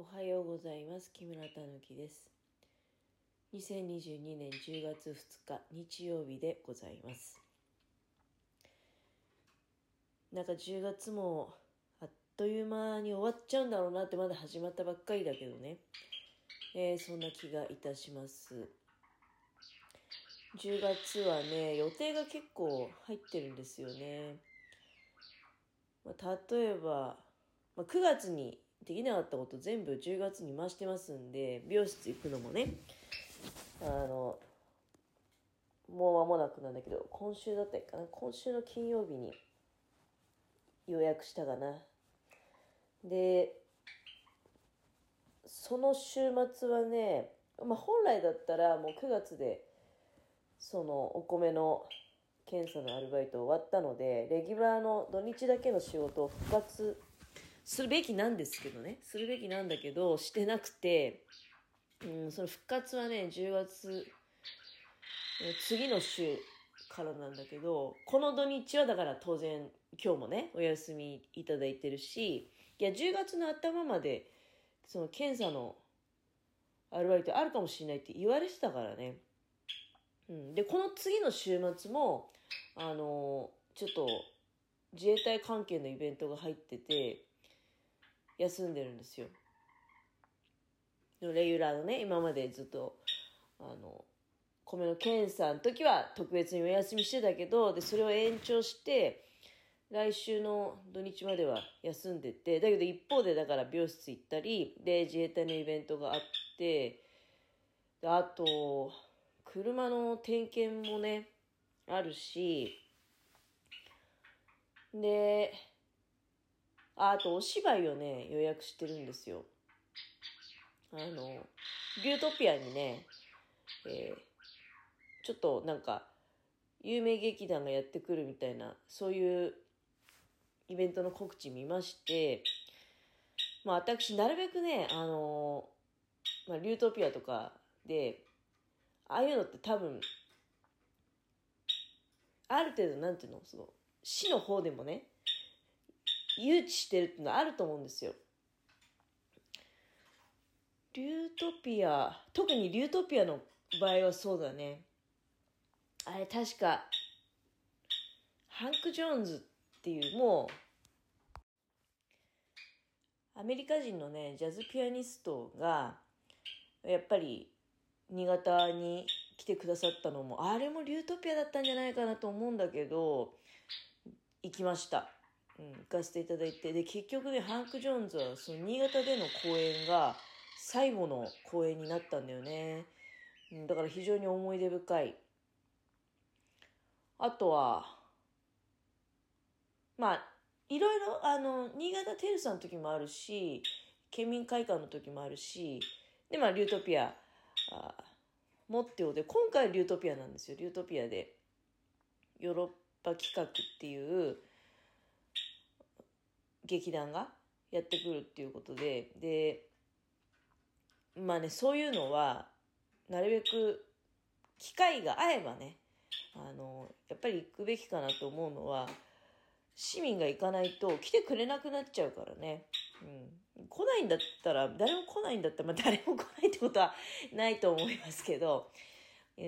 おはようございます。木村たぬきです。2022年10月2日日曜日でございます。なんか10月もあっという間に終わっちゃうんだろうなってまだ始まったばっかりだけどね。えーそんな気がいたします。10月はね、予定が結構入ってるんですよね。まあ、例えば、まあ、9月にできなかったこと全部10月に回してますんで、美容室行くのもね、あの、もう間もなくなんだけど、今週だったかな、今週の金曜日に予約したかな。で、その週末はね、まあ、本来だったらもう9月で、そのお米の検査のアルバイト終わったので、レギュラーの土日だけの仕事を復活するべきなんですけどね、するべきなんだけど、してなくて、うん、その復活はね、10月、次の週からなんだけど、この土日はだから当然、今日もね、お休みいただいてるし、いや、10月の頭まで、その検査のアルバイトあるかもしれないって言われてたからね。うん、で、この次の週末も、あのちょっと自衛隊関係のイベントが入ってて、休んでるんですよ。レギュラーのね、今までずっと、あの、米の検査の時は特別にお休みしてたけど、で、それを延長して、来週の土日までは休んでて、だけど一方でだから美容室行ったり、で、自衛隊のイベントがあって、であと、車の点検もね、あるし、で、ああとお芝居をね、予約してるんですよ。あの、ビュートピアにね、えーちょっとなんか、有名劇団がやってくるみたいな、そういうイベントの告知見まして、まあ私、なるべくね、あのまあ、リュートピアとかで、ああいうのって多分、ある程度、なんていうの、その、市の方でもね、誘致してるってのはあると思うんですよ。リュートピア、特にリュートピアの場合はそうだね。あれ確か、ハンク・ジョーンズっていう、もう、アメリカ人のね、ジャズピアニストが、やっぱり、新潟に来てくださったのも、あれもリュートピアだったんじゃないかなと思うんだけど、行きました。うん、行かせていただいて。で、結局ね、ハンク・ジョーンズは、その新潟での公演が、最後の公演になったんだよね。うん、だから非常に思い出深い。あとは、まあ、いろいろ、あの、新潟テルさんの時もあるし、県民会館の時もあるし、で、まあ、リュートピア、あモッテオで、今回リュートピアなんですよ。リュートピアで、ヨーロッパ企画っていう劇団がやってくるっていうことで、で、まあね、そういうのは、なるべく機会が合えばね、あの、やっぱり行くべきかなと思うのは、市民が行かないと来てくれなくなっちゃうからね。うん。来ないんだったら、誰も来ないんだったら、まあ、誰も来ないってことはないと思いますけど、うん、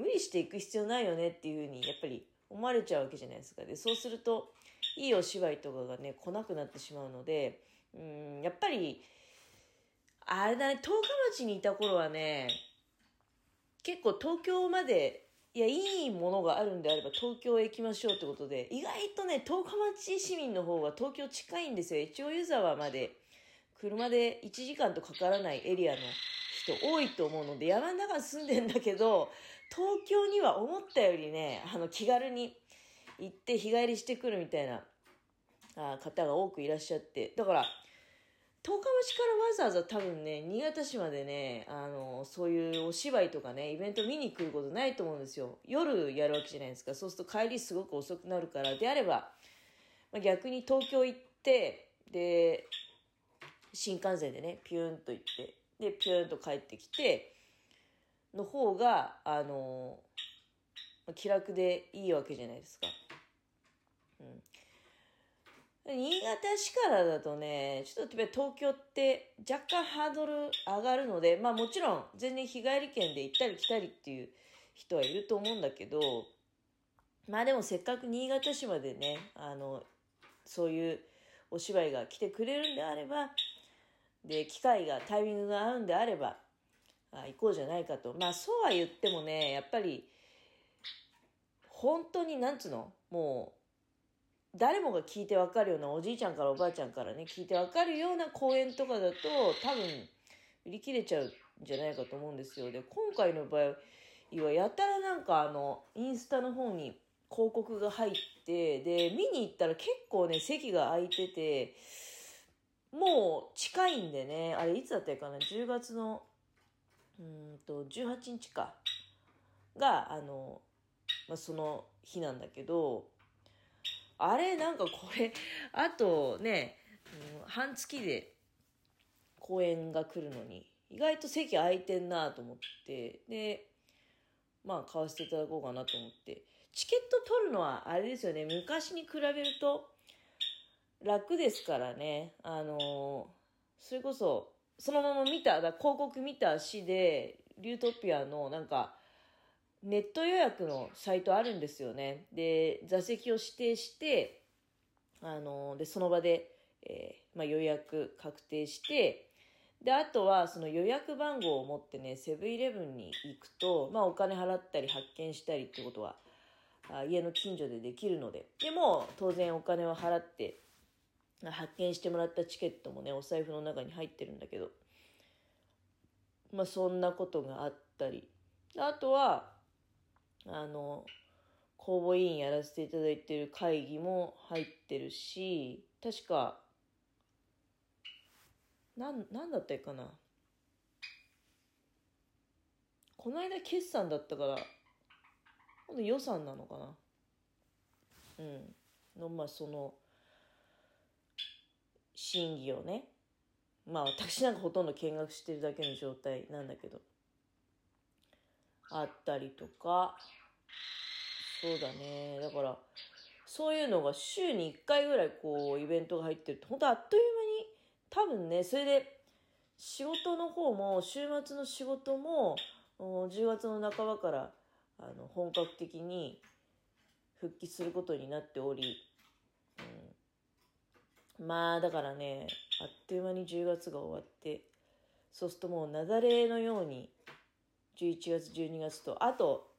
無理して行く必要ないよねっていうふうに、やっぱり思われちゃうわけじゃないですか。で、そうすると、いいお芝居とかがね、来なくなってしまうので、うん、やっぱり、あれだね、十日町にいた頃はね、結構東京まで、いや、いいものがあるんであれば東京へ行きましょうってことで、意外とね、十日町市民の方が東京近いんですよ。越後湯沢まで、車で1時間とかからないエリアの人多いと思うので、山の中に住んでんだけど、東京には思ったよりね、あの、気軽に行って日帰りしてくるみたいなあ方が多くいらっしゃって、だから、十日町からわざわざ多分ね、新潟市までね、あの、そういうお芝居とかね、イベント見に来ることないと思うんですよ。夜やるわけじゃないですか。そうすると帰りすごく遅くなるから、であれば、まあ、逆に東京行って、で、新幹線でね、ピューンと行って、で、ピューンと帰ってきて、の方が、あの、気楽でいいわけじゃないですか。うん。新潟市からだとね、ちょっと東京って若干ハードル上がるので、まあもちろん全然日帰り券で行ったり来たりっていう人はいると思うんだけど、まあでもせっかく新潟市までね、あの、そういうお芝居が来てくれるんであれば、で、機会が、タイミングが合うんであれば、あ行こうじゃないかと。まあそうは言ってもね、やっぱり、本当になんつうの？もう、誰もが聞いてわかるようなおじいちゃんからおばあちゃんからね、聞いてわかるような公演とかだと、多分、売り切れちゃうんじゃないかと思うんですよ。で、今回の場合は、やたらなんかあの、インスタの方に広告が入って、で、見に行ったら結構ね、席が空いてて、もう近いんでね、あれいつだったかな、10月の、うんと、18日か、が、あの、まあ、その日なんだけど、あれなんかこれ、あとね、うん、半月で公演が来るのに、意外と席空いてんなと思って、で、まあ買わせていただこうかなと思って、チケット取るのはあれですよね、昔に比べると楽ですからね、あのそれこそ、そのまま見た、広告見た足で、リュートピアのなんか、ネット予約のサイトあるんですよね。で、座席を指定して、あの、で、その場で、えー、まあ、予約確定して、で、あとは、その予約番号を持ってね、セブンイレブンに行くと、まあ、お金払ったり発見したりってことは、あ家の近所でできるので。でも、当然お金を払って、発見してもらったチケットもね、お財布の中に入ってるんだけど、まあ、そんなことがあったり。あとは、あの、公募委員やらせていただいてる会議も入ってるし、確か、なん、なんだったかな。この間決算だったから、今度予算なのかな。うん。の、まあ、その、審議をね。まあ、私なんかほとんど見学してるだけの状態なんだけど。あったりとか、そうだね。だから、そういうのが週に1回ぐらいこう、イベントが入ってると、本当あっという間に、多分ね、それで、仕事の方も、週末の仕事も、10月の半ばから、あの、本格的に復帰することになっており、うん、まあ、だからね、あっという間に10月が終わって、そうするともう雪崩のように11月、12月と、あと、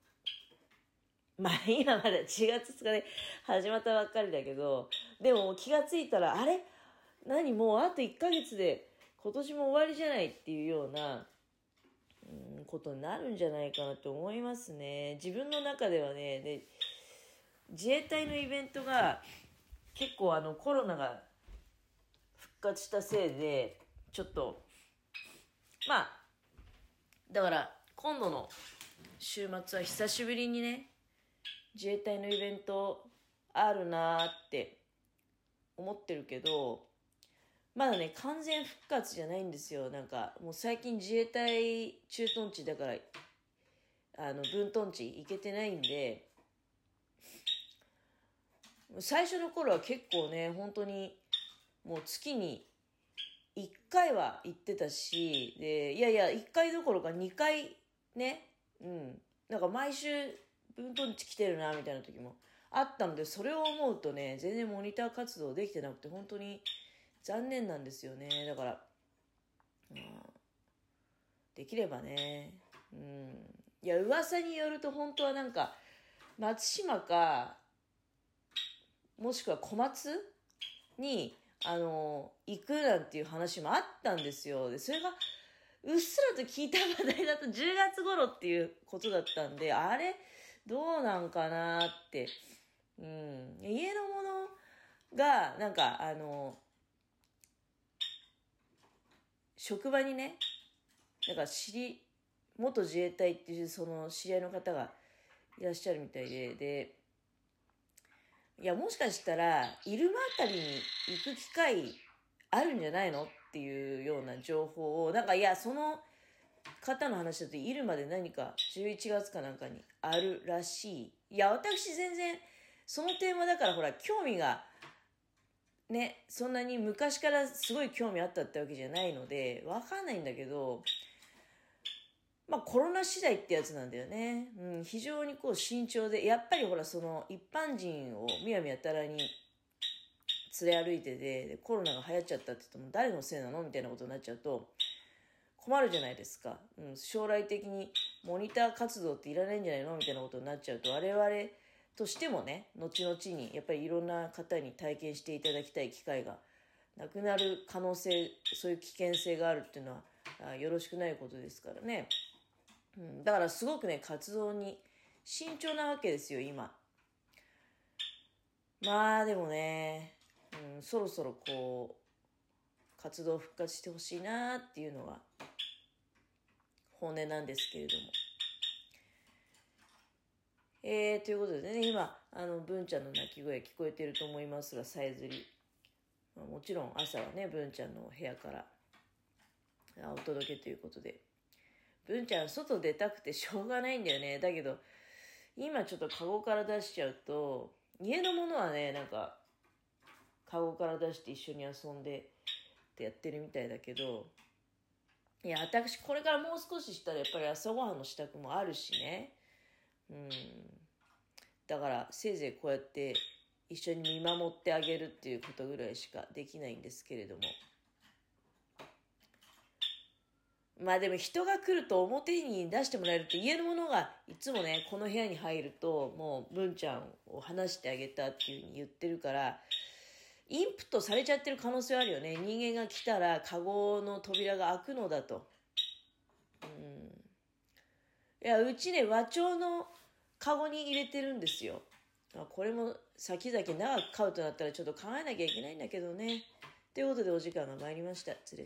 まあ今まだ4月2日で始まったばっかりだけど、でも気がついたら、あれ？何もうあと1ヶ月で今年も終わりじゃないっていうような、うん、ことになるんじゃないかなと思いますね。自分の中ではね、で自衛隊のイベントが結構あのコロナが復活したせいで、ちょっと、まあ、だから今度の週末は久しぶりにね、自衛隊のイベントあるなーって思ってるけど、まだね、完全復活じゃないんですよ。なんか、もう最近自衛隊駐屯地だから、あの、分屯地行けてないんで、最初の頃は結構ね、本当に、もう月に1回は行ってたし、で、いやいや、1回どころか2回ね、うん。なんか毎週分屯地来てるな、みたいな時もあったので、それを思うとね、全然モニター活動できてなくて、本当に残念なんですよね。だから、うん、できればね、うん。いや、噂によると本当はなんか、松島か、もしくは小松に、あの、行くなんていう話もあったんですよ。で、それが、うっすらと聞いた話題だと10月頃っていうことだったんで、あれ、どうなんかなって。うん。家のものが、なんか、あの、職場にね、なんか知り、元自衛隊っていうその知り合いの方がいらっしゃるみたいで、で、いや、もしかしたら、入間あたりに行く機会あるんじゃないのっていうような情報を、なんかいや、その方の話だと、入間で何か11月かなんかにあるらしい。いや、私全然、そのテーマだからほら、興味がね、そんなに昔からすごい興味あったってわけじゃないので、わかんないんだけど、まあコロナ次第ってやつなんだよね。うん、非常にこう慎重で、やっぱりほらその一般人をみやみやたらに連れ歩いてて、でコロナが流行っちゃったって言っても誰のせいなの？みたいなことになっちゃうと困るじゃないですか。うん、将来的にモニター活動っていらないんじゃないの？みたいなことになっちゃうと我々としてもね、後々にやっぱりいろんな方に体験していただきたい機会がなくなる可能性、そういう危険性があるっていうのはよろしくないことですからね。うん、だからすごくね、活動に慎重なわけですよ、今。まあでもね、うん、そろそろこう、活動復活してほしいなっていうのが本音なんですけれども。えー、ということでね、今、あの、文ちゃんの泣き声聞こえてると思いますが、さえずり。まあ、もちろん朝はね、文ちゃんの部屋からお届けということで。文ちゃん、外出たくてしょうがないんだよね。だけど、今ちょっとカゴから出しちゃうと、家のものはね、なんか、カゴから出して一緒に遊んでってやってるみたいだけど、いや、私、これからもう少ししたらやっぱり朝ごはんの支度もあるしね。うん。だから、せいぜいこうやって一緒に見守ってあげるっていうことぐらいしかできないんですけれども。まあでも人が来ると表に出してもらえるって家のものがいつもね、この部屋に入るともう文ちゃんを話してあげたっていうふうに言ってるから、インプットされちゃってる可能性あるよね。人間が来たらカゴの扉が開くのだと。うん。いや、うちね、和鳥のカゴに入れてるんですよ。これも先々長く飼うとなったらちょっと考えなきゃいけないんだけどね。ということでお時間が参りました。失礼